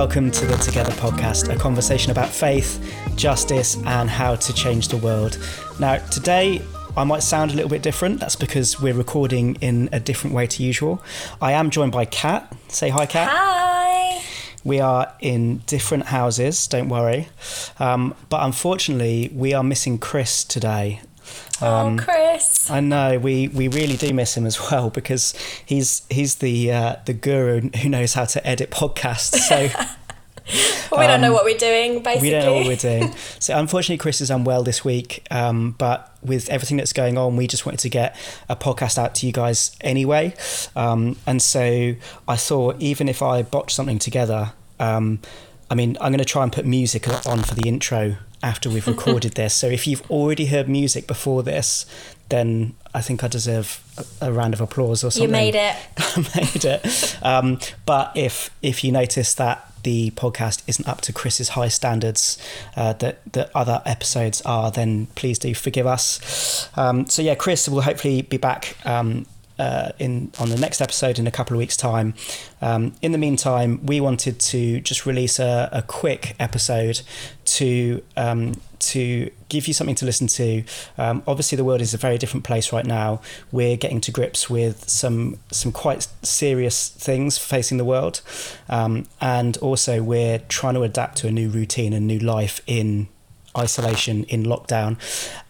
Welcome to the Together podcast, a conversation about faith, justice, and how to change the world. Now, today I might sound a little bit different. That's because we're recording in a different way to usual. I am joined by Kat. Say hi, Kat. Hi. We are in different houses, don't worry. Um, but unfortunately, we are missing Chris today. Oh, Chris. I know we, we really do miss him as well because he's he's the uh, the guru who knows how to edit podcasts. So we don't know what we're doing, basically. Um, we don't know what we're doing. So unfortunately, Chris is unwell this week. Um, but with everything that's going on, we just wanted to get a podcast out to you guys anyway. Um, and so I thought, even if I botch something together, um, I mean, I'm going to try and put music on for the intro after we've recorded this. So if you've already heard music before this, then I think I deserve a, a round of applause or something. You made it. I made it. Um, but if if you notice that the podcast isn't up to Chris's high standards uh, that that other episodes are, then please do forgive us. Um, so yeah, Chris will hopefully be back. Um, uh, in on the next episode in a couple of weeks' time. Um, in the meantime, we wanted to just release a, a quick episode to um, to give you something to listen to. Um, obviously, the world is a very different place right now. We're getting to grips with some some quite serious things facing the world, um, and also we're trying to adapt to a new routine, a new life in isolation in lockdown.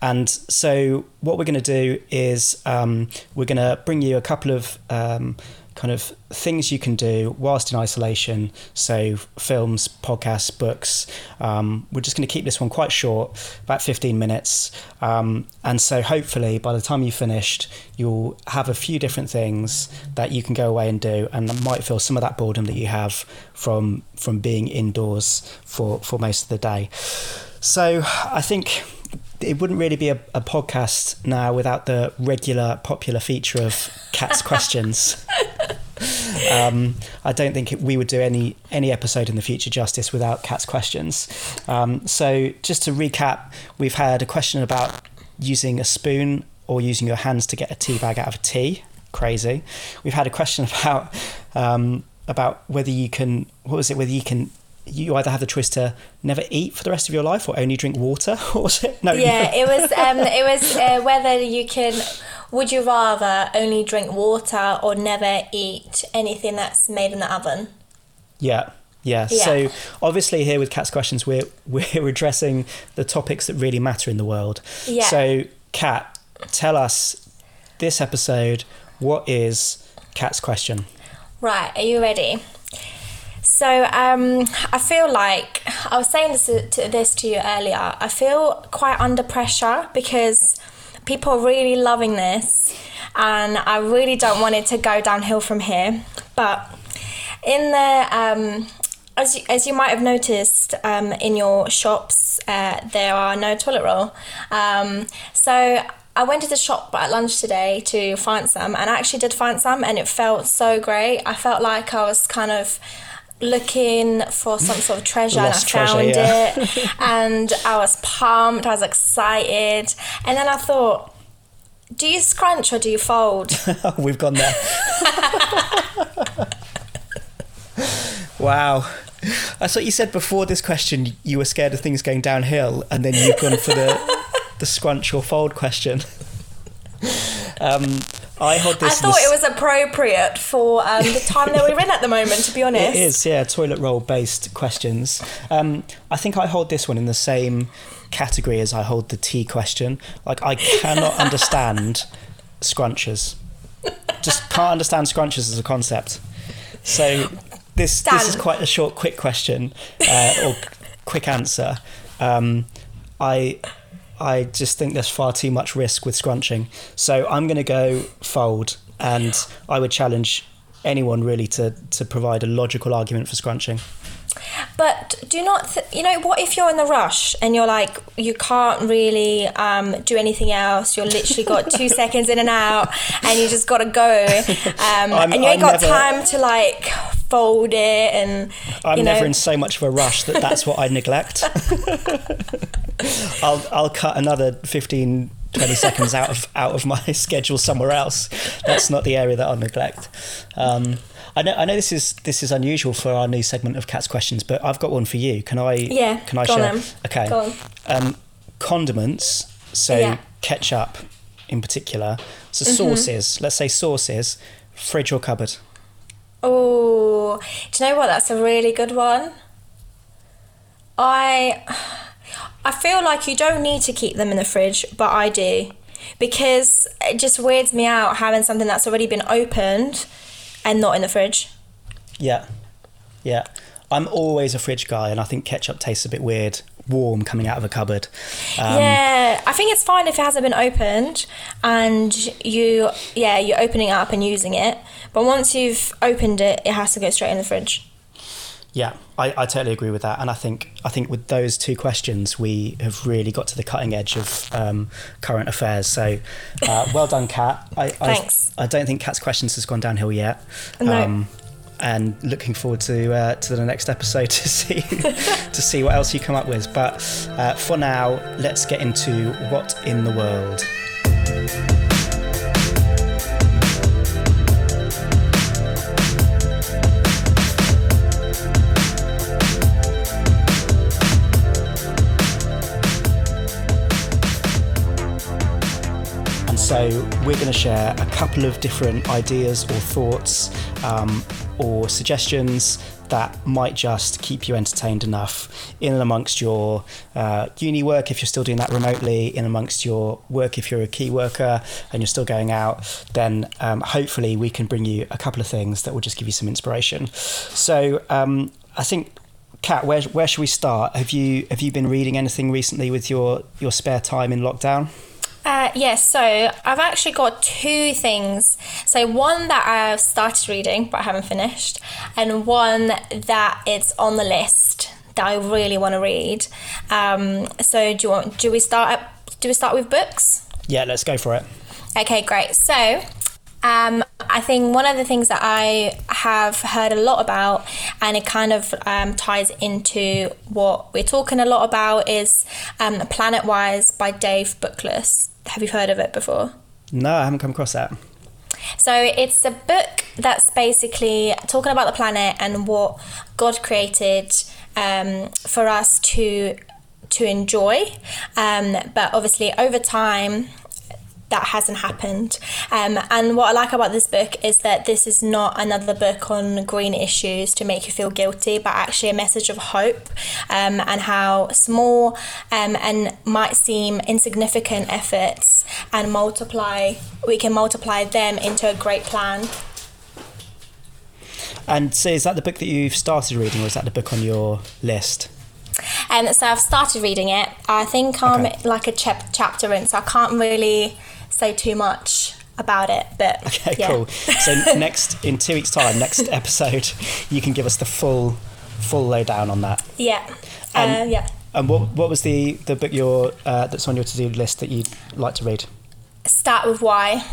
And so, what we're going to do is um, we're going to bring you a couple of um, kind of things you can do whilst in isolation. So, films, podcasts, books. Um, we're just going to keep this one quite short, about 15 minutes. Um, and so, hopefully, by the time you've finished, you'll have a few different things that you can go away and do, and that might feel some of that boredom that you have from from being indoors for for most of the day. So I think it wouldn't really be a, a podcast now without the regular popular feature of Cat's questions. Um, I don't think we would do any any episode in the future justice without Cat's questions. Um, so just to recap, we've had a question about using a spoon or using your hands to get a tea bag out of a tea. Crazy. We've had a question about um, about whether you can. What was it? Whether you can you either have the choice to never eat for the rest of your life or only drink water. What was it? No. Yeah, it was. Um, it was uh, whether you can. Would you rather only drink water or never eat anything that's made in the oven? Yeah. Yeah. Yeah. So obviously here with Cat's questions, we're we're addressing the topics that really matter in the world. Yeah. So Cat, tell us this episode. What is Cat's question? Right, are you ready? So um, I feel like I was saying this to, to this to you earlier. I feel quite under pressure because people are really loving this, and I really don't want it to go downhill from here. But in the um, as you, as you might have noticed um, in your shops, uh, there are no toilet roll. Um, so I went to the shop at lunch today to find some, and I actually did find some, and it felt so great. I felt like I was kind of looking for some sort of treasure, and I treasure, found yeah. it, and I was pumped. I was excited, and then I thought. Do you scrunch or do you fold? We've gone there. wow. I thought you said before this question you were scared of things going downhill, and then you've gone for the the scrunch or fold question. Um, I I this. in thought the it was appropriate for um, the time that we're in at the moment, to be honest. It is, yeah, toilet roll based questions. Um, I think I hold this one in the same category as I hold the tea question. Like, I cannot understand scrunches. Just can't understand scrunches as a concept. So, this this is quite a short, quick question uh, or quick answer. Um, I I just think there's far too much risk with scrunching. So I'm going to go fold, and I would challenge anyone really to to provide a logical argument for scrunching. But do not, th- you know, what if you're in the rush and you're like, you can't really um, do anything else? You're literally got two seconds in and out, and you just got to go, um, and you ain't I'm got never- time to like fold it and. I'm know, never in so much of a rush that that's what I neglect. I'll I'll cut another 15 20 seconds out of out of my schedule somewhere else. That's not the area that I'll neglect. Um, I know I know this is this is unusual for our new segment of Cat's questions, but I've got one for you. Can I? Yeah. Can I go share? On, Okay. Go on. Um, condiments. So Yeah. ketchup, in particular. So Mm-hmm. sauces. Let's say sauces. Fridge or cupboard. Oh, do you know what? That's a really good one. I I feel like you don't need to keep them in the fridge, but I do. Because it just weirds me out having something that's already been opened and not in the fridge. Yeah. Yeah. I'm always a fridge guy, and I think ketchup tastes a bit weird, warm coming out of a cupboard. Um, yeah, I think it's fine if it hasn't been opened and you yeah, you're opening it up and using it. But once you've opened it, it has to go straight in the fridge. Yeah, I, I totally agree with that, and I think I think with those two questions, we have really got to the cutting edge of um, current affairs. So, uh, well done, Kat. I, Thanks. I, I don't think Kat's questions has gone downhill yet. No. and looking forward to uh, to the next episode to see to see what else you come up with. But uh, for now, let's get into what in the world. So we're going to share a couple of different ideas or thoughts um, or suggestions that might just keep you entertained enough in and amongst your uh, uni work if you're still doing that remotely, in amongst your work if you're a key worker and you're still going out, then um, hopefully we can bring you a couple of things that will just give you some inspiration. So um, I think. Kat, where, where should we start? Have you have you been reading anything recently with your, your spare time in lockdown? Uh, yes, so I've actually got two things. So one that I've started reading but I haven't finished, and one that it's on the list that I really want to read. Um, so do you want? Do we start? At, do we start with books? Yeah, let's go for it. Okay, great. So, um, I think one of the things that I have heard a lot about, and it kind of um, ties into what we're talking a lot about, is um, Planet Wise by Dave Bookless. Have you heard of it before? No, I haven't come across that. So it's a book that's basically talking about the planet and what God created um, for us to to enjoy. Um, but obviously, over time, that hasn't happened. Um, and what I like about this book is that this is not another book on green issues to make you feel guilty, but actually a message of hope um, and how small um, and might seem insignificant efforts and multiply, we can multiply them into a great plan. And so, is that the book that you've started reading, or is that the book on your list? And Um, so I've started reading it. I think I'm Okay. like a chap- chapter in, so I can't really say too much about it. But Okay, yeah. cool. So next, in two weeks' time, next episode, you can give us the full, full lowdown on that. Yeah. And- uh, yeah. And what what was the the book your uh, that's on your to do list that you'd like to read? Start with why.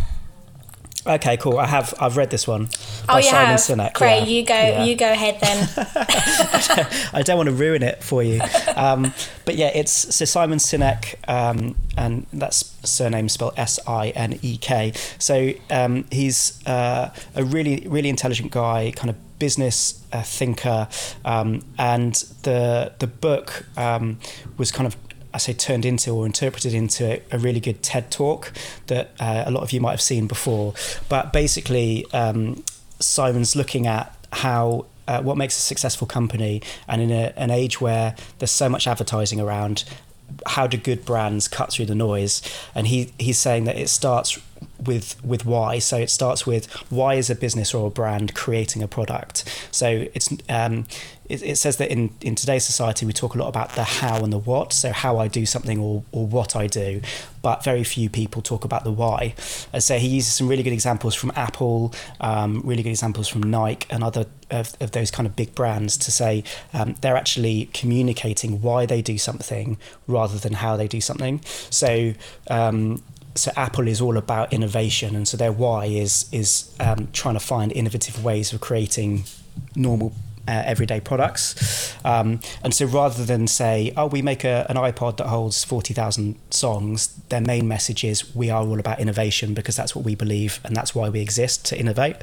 Okay, cool. I have I've read this one by you Simon have. Sinek. Great. yeah, You go. yeah. You go ahead then. I don't want to ruin it for you. Um, but yeah, it's so Simon Sinek, um, and that's surname spelled S I N E K. So um, he's uh, a really, really intelligent guy, kind of business uh, thinker, um, and the the book um, was kind of. I say turned into or interpreted into a really good TED talk that uh, a lot of you might have seen before. But basically, um, Simon's looking at how uh, what makes a successful company, and in a, an age where there's so much advertising around, how do good brands cut through the noise? And he he's saying that it starts with with why. So it starts with why is a business or a brand creating a product? So it's um, it, it says that in in today's society we talk a lot about the how and the what. So how I do something or or what I do, but very few people talk about the why. And so he uses some really good examples from Apple, um, really good examples from Nike and other of, of those kind of big brands to say um, they're actually communicating why they do something rather than how they do something. So um, so Apple is all about innovation, and so their why is is um, trying to find innovative ways of creating normal uh, everyday products. Um, and so rather than say, oh, we make a, an iPod that holds 40,000 songs, their main message is we are all about innovation because that's what we believe and that's why we exist to innovate.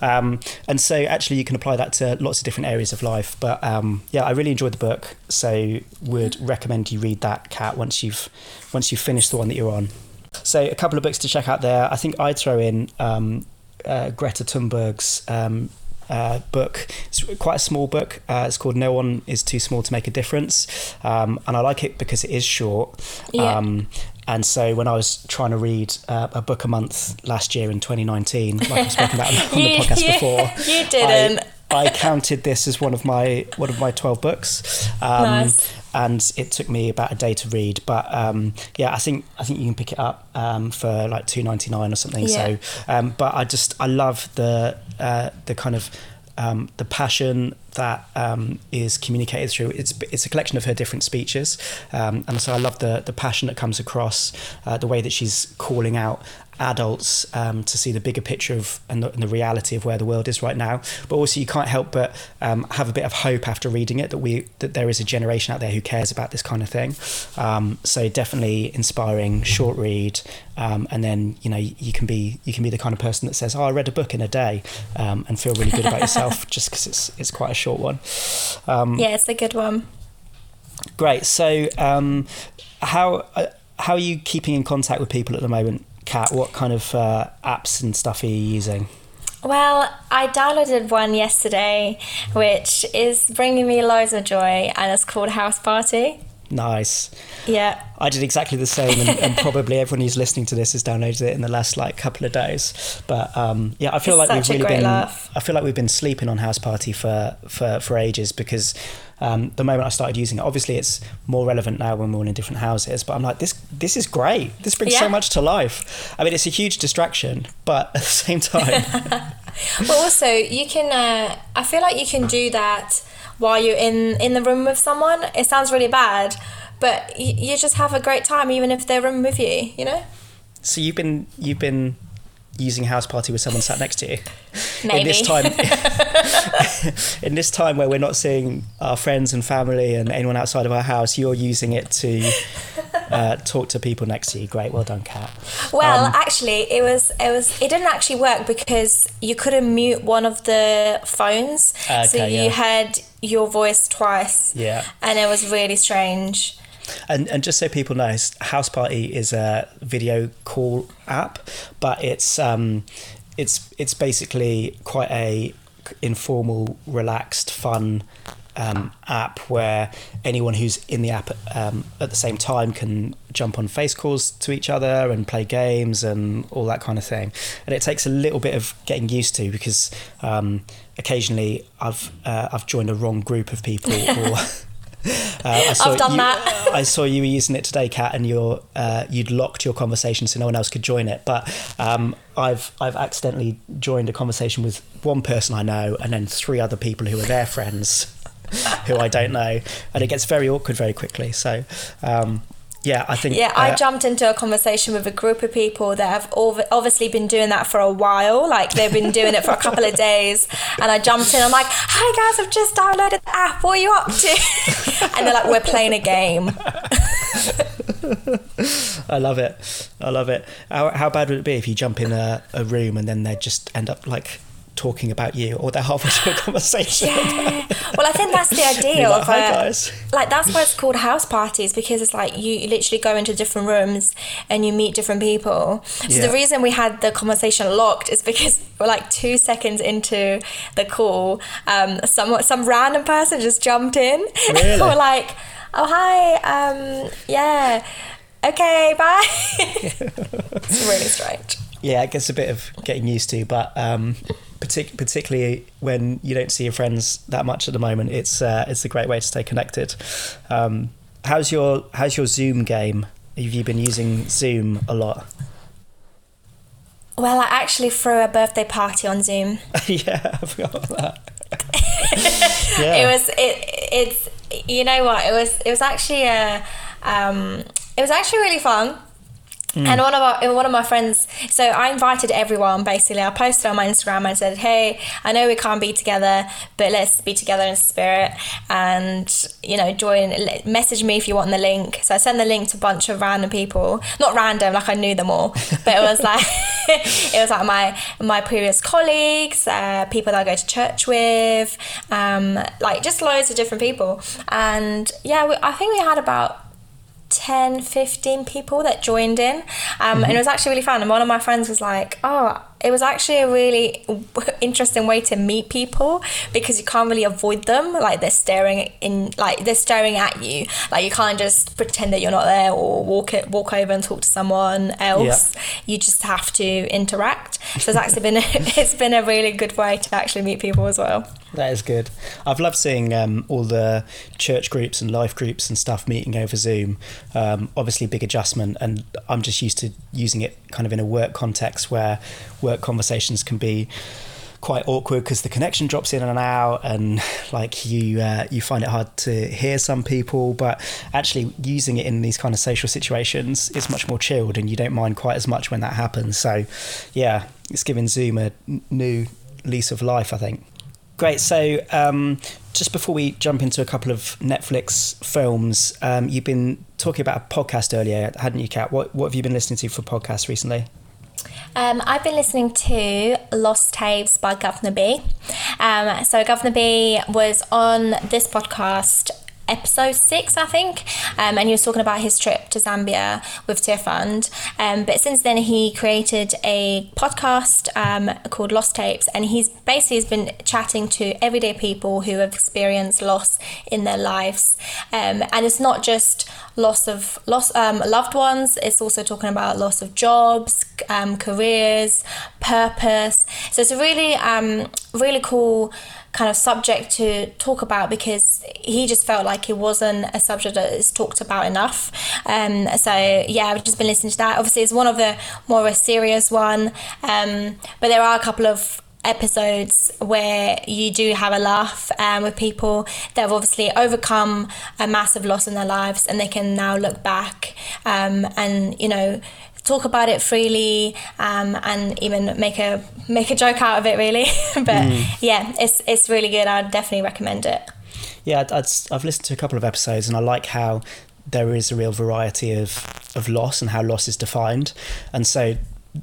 Um, and so actually you can apply that to lots of different areas of life. But um, yeah, I really enjoyed the book. So would recommend you read that, Cat, once you've, once you've finished the one that you're on. So a couple of books to check out there. I think I'd throw in um, uh, Greta Thunberg's um, uh, book. It's quite a small book. Uh, it's called No One Is Too Small to Make a Difference. Um, and I like it because it is short. Yeah. Um, and so when I was trying to read uh, a book a month last year in 2019, like I've spoken about on the You- podcast you- before, you didn't. I, I counted this as one of my one of my 12 books. Um, Nice. And it took me about a day to read, but um, yeah, I think I think you can pick it up um, for like two ninety nine or something. Yeah. So, um, but I just I love the uh, the kind of um, the passion that um, is communicated through. It's it's a collection of her different speeches, um, and so I love the the passion that comes across, uh, the way that she's calling out adults um, to see the bigger picture of and the, and the reality of where the world is right now. But also, you can't help but um, have a bit of hope after reading it that we that there is a generation out there who cares about this kind of thing. Um, so definitely inspiring, short read, um, and then you know you can be you can be the kind of person that says, "Oh, I read a book in a day," um, and feel really good about yourself just because it's it's quite a short one. Um, Yeah, it's a good one. Great. So, um, how uh, how are you keeping in contact with people at the moment, Kat? What kind of uh, apps and stuff are you using? Well, I downloaded one yesterday, which is bringing me loads of joy, and it's called House Party. Nice. Yeah. I did exactly the same, and, and probably everyone who's listening to this has downloaded it in the last like couple of days. But um, yeah, I feel It's like we've really been. laugh. I feel like we've been sleeping on House Party for for for ages because. Um, the moment I started using it, obviously it's more relevant now when we're all in different houses. But I'm like, this this is great. This brings so much to life. I mean, it's a huge distraction, but at the same time, But also, you can. Uh, I feel like you can do that while you're in in the room with someone. It sounds really bad, but you, you just have a great time, even if they're in with you. You know. So you've been you've been using house party with someone sat next to you. Maybe. In this time in this time where we're not seeing our friends and family and anyone outside of our house, you're using it to uh, talk to people next to you. Great, well done, Kat. Well, Um, actually, it was it was it didn't actually work because you couldn't mute one of the phones, so you yeah. heard your voice twice. Yeah. and it was really strange. And and just so people know, House Party is a video call app, but it's um, it's it's basically quite a informal, relaxed, fun um, app where anyone who's in the app um, at the same time can jump on face calls to each other and play games and all that kind of thing. And it takes a little bit of getting used to because um, occasionally I've uh, I've joined a wrong group of people or. Uh, I saw I've done you, that. I saw you were using it today, Kat, and you're uh, you'd locked your conversation so no one else could join it. But um, I've I've accidentally joined a conversation with one person I know, and then three other people who are their friends, who I don't know, and it gets very awkward very quickly. So. Um, yeah, I think. Yeah, I uh, jumped into a conversation with a group of people that have ov- obviously been doing that for a while. Like they've been doing it for a couple of days, and I jumped in. I'm like, "Hi guys, I've just downloaded the app. What are you up to?" and they're like, "We're playing a game." I love it. I love it. How, how bad would it be if you jump in a, a room and then they just end up like talking about you, or they're halfway through a conversation? Yeah. Well, I think that's the idea like, of "Hi, uh, guys." like that's why it's called house parties because it's like you literally go into different rooms and you meet different people. So Yeah. the reason we had the conversation locked is because we're like two seconds into the call, um, some some random person just jumped in. Really? we're like, oh hi, um, yeah, okay, bye. it's really strange. yeah, it gets a bit of getting used to, but um, partic- particularly when you don't see your friends that much at the moment, it's uh, it's a great way to stay connected. Um, how's your how's your Zoom game? Have you been using Zoom a lot? Well, I actually threw a birthday party on Zoom. yeah, I forgot about that. yeah, it was it it's you know what it was it was actually a um it was actually really fun And one of our, one of my friends, so I invited everyone basically. I posted on my Instagram and said, "Hey, I know we can't be together, but let's be together in spirit." And you know, join. Message me if you want the link. So I sent the link to a bunch of random people, not random, like I knew them all, but it was like it was like my my previous colleagues, uh, people that I go to church with, um, like just loads of different people. And yeah, we, I think we had about 10 15 people that joined in um, mm-hmm. and it was actually really fun and one of my friends was like oh it was actually a really interesting way to meet people because you can't really avoid them. Like they're staring in like they're staring at you. Like you can't just pretend that you're not there or walk it walk over and talk to someone else. Yeah. you just have to interact. So it's actually been a, it's been a really good way to actually meet people as well. That is good. I've loved seeing um, all the church groups and life groups and stuff meeting over zoom. Um, obviously big adjustment and i'm just used to using it kind of in a work context where work conversations can be quite awkward because the connection drops in and out and like you uh, you find it hard to hear some people but actually using it in these kind of social situations is much more chilled and you don't mind quite as much when that happens. So yeah it's giving zoom a new lease of life i think. Great. So um, just before we jump into a couple of netflix films um, you've been talking about a podcast earlier hadn't you kat? What, what have you been listening to for podcasts recently um, I've been listening to Lost Tapes by Guvna B. Um, so Guvna B was on this podcast episode six, I think, um, and he was talking about his trip to Zambia with Tearfund. Um, but since then, he created a podcast um, called Lost Tapes, and he's basically has been chatting to everyday people who have experienced loss in their lives, um, and it's not just loss of loss um, loved ones. It's also talking about loss of jobs, um, careers, purpose. So it's a really really cool kind of subject to talk about because he just felt like it wasn't a subject that is talked about enough. Um, so yeah, I've just been listening to that. Obviously, it's one of the more serious one, um, but there are a couple of episodes where you do have a laugh um, with people that have obviously overcome a massive loss in their lives and they can now look back um, and you know talk about it freely um, and even make a make a joke out of it really. But mm. yeah it's it's really good. I'd definitely recommend it. Yeah i have listened to a couple of episodes and i like how there is a real variety of of loss and how loss is defined. And so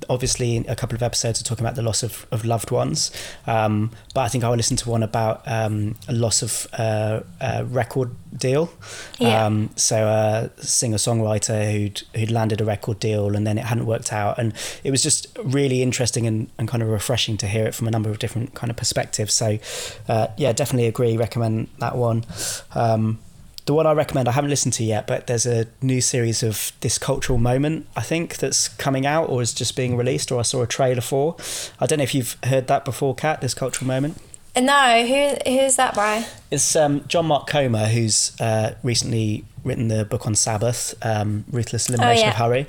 obviously a couple of episodes are talking about the loss of, of loved ones. Um, but I think I listened to one about um, a loss of uh, a record deal. Yeah. um, so a singer-songwriter who'd, who'd landed a record deal and then it hadn't worked out. And it was just really interesting and, and kind of refreshing to hear it from a number of different kind of perspectives. So uh, yeah definitely agree recommend that one. Um, the one I recommend I haven't listened to yet, but there's a new series of this cultural moment I think that's coming out or is just being released, or I saw a trailer for. I don't know if you've heard that before, Kat. This cultural moment. No, who who's that by? It's um, John Mark Comer, who's uh, recently written the book on Sabbath, um, Ruthless Elimination oh, yeah. of Hurry,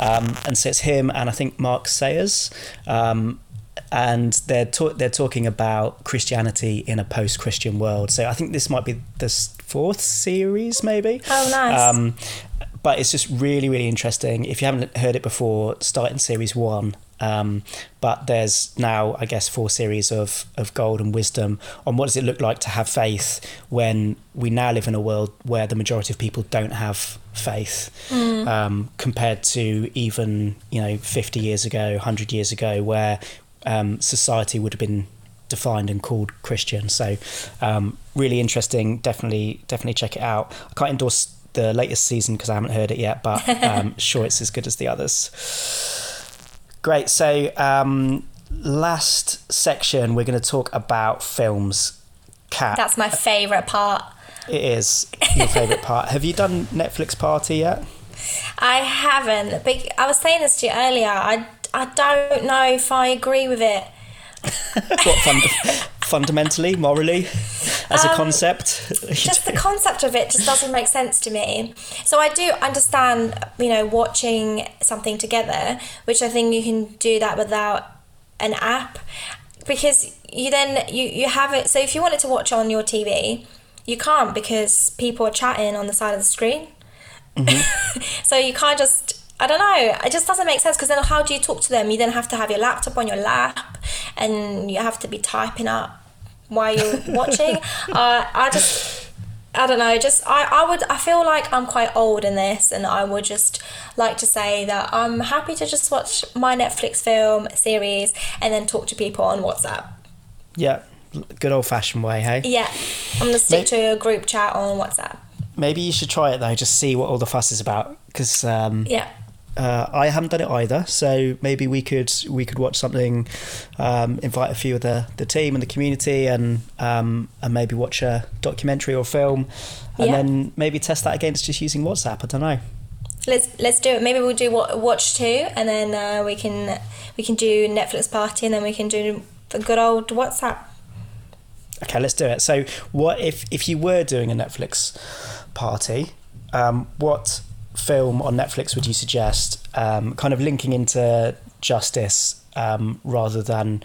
um, and so it's him and I think Mark Sayers. Um, and they're ta- they're talking about Christianity in a post-Christian world. So I think this might be the fourth series, maybe. Oh, nice. Um, but it's just really, really interesting. If you haven't heard it before, start in series one. Um, but there's now, I guess, four series of, of gold and wisdom on what does it look like to have faith when we now live in a world where the majority of people don't have faith mm. um, compared to even, you know, 50 years ago, 100 years ago, where um, society would have been defined and called Christian. So um, really interesting. Definitely, definitely check it out. I can't endorse the latest season because I haven't heard it yet, but um, sure it's as good as the others. Great. So um, last section, we're going to talk about films. Kat. That's my favourite part. It is your favourite part. Have you done Netflix Party yet? I haven't, but I was saying this to you earlier. I I don't know if I agree with it. what fund- fundamentally, morally, as um, a concept? just the concept of it just doesn't make sense to me. So I do understand, you know, watching something together, which I think you can do that without an app, because you then you you have it. So if you wanted to watch on your TV, you can't because people are chatting on the side of the screen. Mm-hmm. so you can't just I don't know. It just doesn't make sense because then how do you talk to them? You then have to have your laptop on your lap, and you have to be typing up while you're watching. uh, I just, I don't know. Just I, I would. I feel like I'm quite old in this, and I would just like to say that I'm happy to just watch my Netflix film series and then talk to people on WhatsApp. Yeah, good old fashioned way, hey? Yeah, I'm gonna stick to a group chat on WhatsApp. Maybe you should try it though, just see what all the fuss is about. Because um, Yeah. Uh, I haven't done it either, so maybe we could we could watch something, um, invite a few of the, the team and the community, and um, and maybe watch a documentary or film, and Yeah. then maybe test that against just using WhatsApp. I don't know. Let's let's do it. Maybe we'll do wa- watch two, and then uh, we can we can do Netflix party, and then we can do the good old WhatsApp. Okay, let's do it. So, what if if you were doing a Netflix party? Um, what film on Netflix would you suggest? Um, kind of linking into justice um, rather than,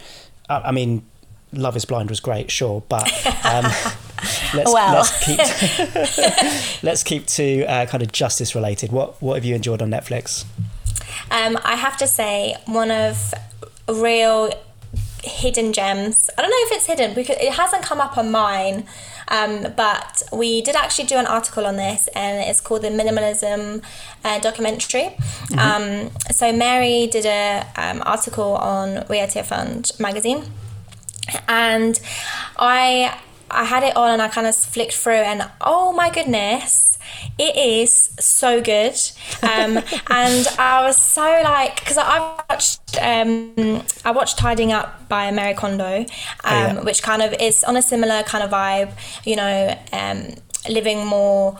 I, I mean, Love Is Blind was great, sure, but um, let's Well. let's keep let's keep to uh, kind of justice related. What what have you enjoyed on Netflix? Um, I have to say, one of real hidden gems. I don't know if it's hidden because it hasn't come up on mine. Um, but we did actually do an article on this, and it's called the Minimalism uh, documentary. Um, so Mary did a um, article on We Are Tearfund magazine, and I I had it on and I kind of flicked through and oh my goodness, it is so good. Um, and I was so like because I watched um, I watched Tidying Up by Marie Kondo, um, yeah. which kind of is on a similar kind of vibe. You know, um, living more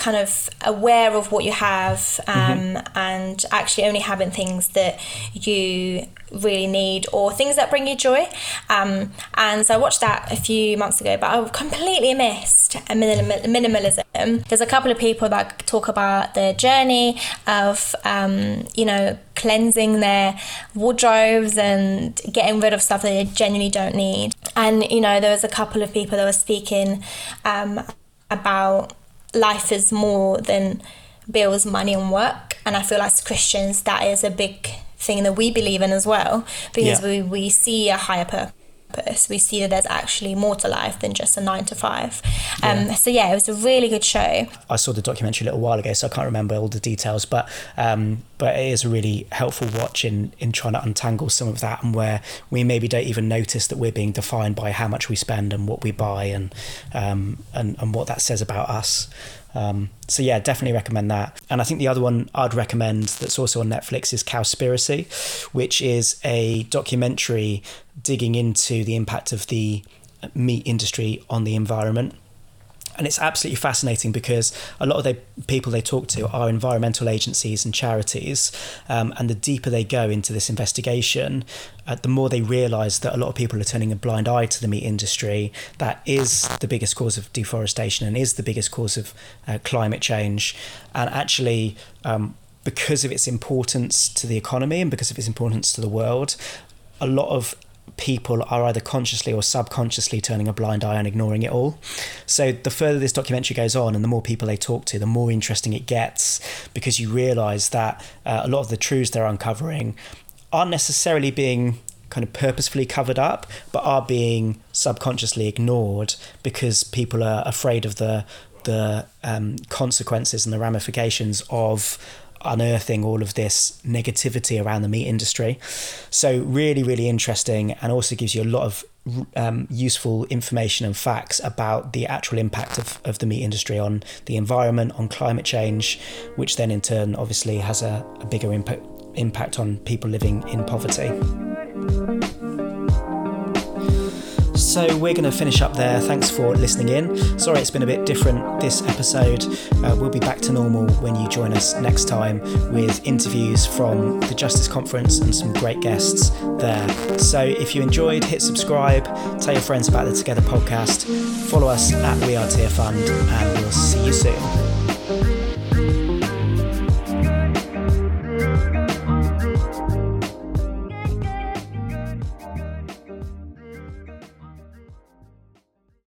kind of aware of what you have um, and actually only having things that you really need or things that bring you joy. Um, and so I watched that a few months ago, but I completely missed minimalism. There's a couple of people that talk about their journey of, um, you know, cleansing their wardrobes and getting rid of stuff that they genuinely don't need. And, you know, there was a couple of people that were speaking um, about life is more than bills, money, and work. And I feel as Christians, that is a big thing that we believe in as well, because Yeah. we, we see a higher purpose. We see that there's actually more to life than just a nine to five. Um, So, yeah, it was a really good show. I saw the documentary a little while ago, so I can't remember all the details, but um, but it is a really helpful watch in in trying to untangle some of that and where we maybe don't even notice that we're being defined by how much we spend and what we buy and um, and and what that says about us. Um, so yeah, definitely recommend that. And I think the other one I'd recommend that's also on Netflix is Cowspiracy, which is a documentary digging into the impact of the meat industry on the environment and it's absolutely fascinating because a lot of the people they talk to are environmental agencies and charities um, and the deeper they go into this investigation uh, the more they realize that a lot of people are turning a blind eye to the meat industry. That is the biggest cause of deforestation and is the biggest cause of uh, climate change. And actually um, because of its importance to the economy and because of its importance to the world a lot of people are either consciously or subconsciously turning a blind eye and ignoring it all. So the further this documentary goes on and the more people they talk to, the more interesting it gets because you realize that uh, a lot of the truths they're uncovering aren't necessarily being kind of purposefully covered up, but are being subconsciously ignored because people are afraid of the the um, consequences and the ramifications of unearthing all of this negativity around the meat industry. So, really, really interesting, and also gives you a lot of um, useful information and facts about the actual impact of, of the meat industry on the environment, on climate change, which then in turn obviously has a, a bigger impact impact on people living in poverty. So we're going to finish up there. Thanks for listening in. Sorry it's been a bit different this episode. Uh, we'll be back to normal when you join us next time with interviews from the Justice Conference and some great guests there. So if you enjoyed, hit subscribe, tell your friends about the Together podcast, follow us at We Are Tearfund, and we'll see you soon.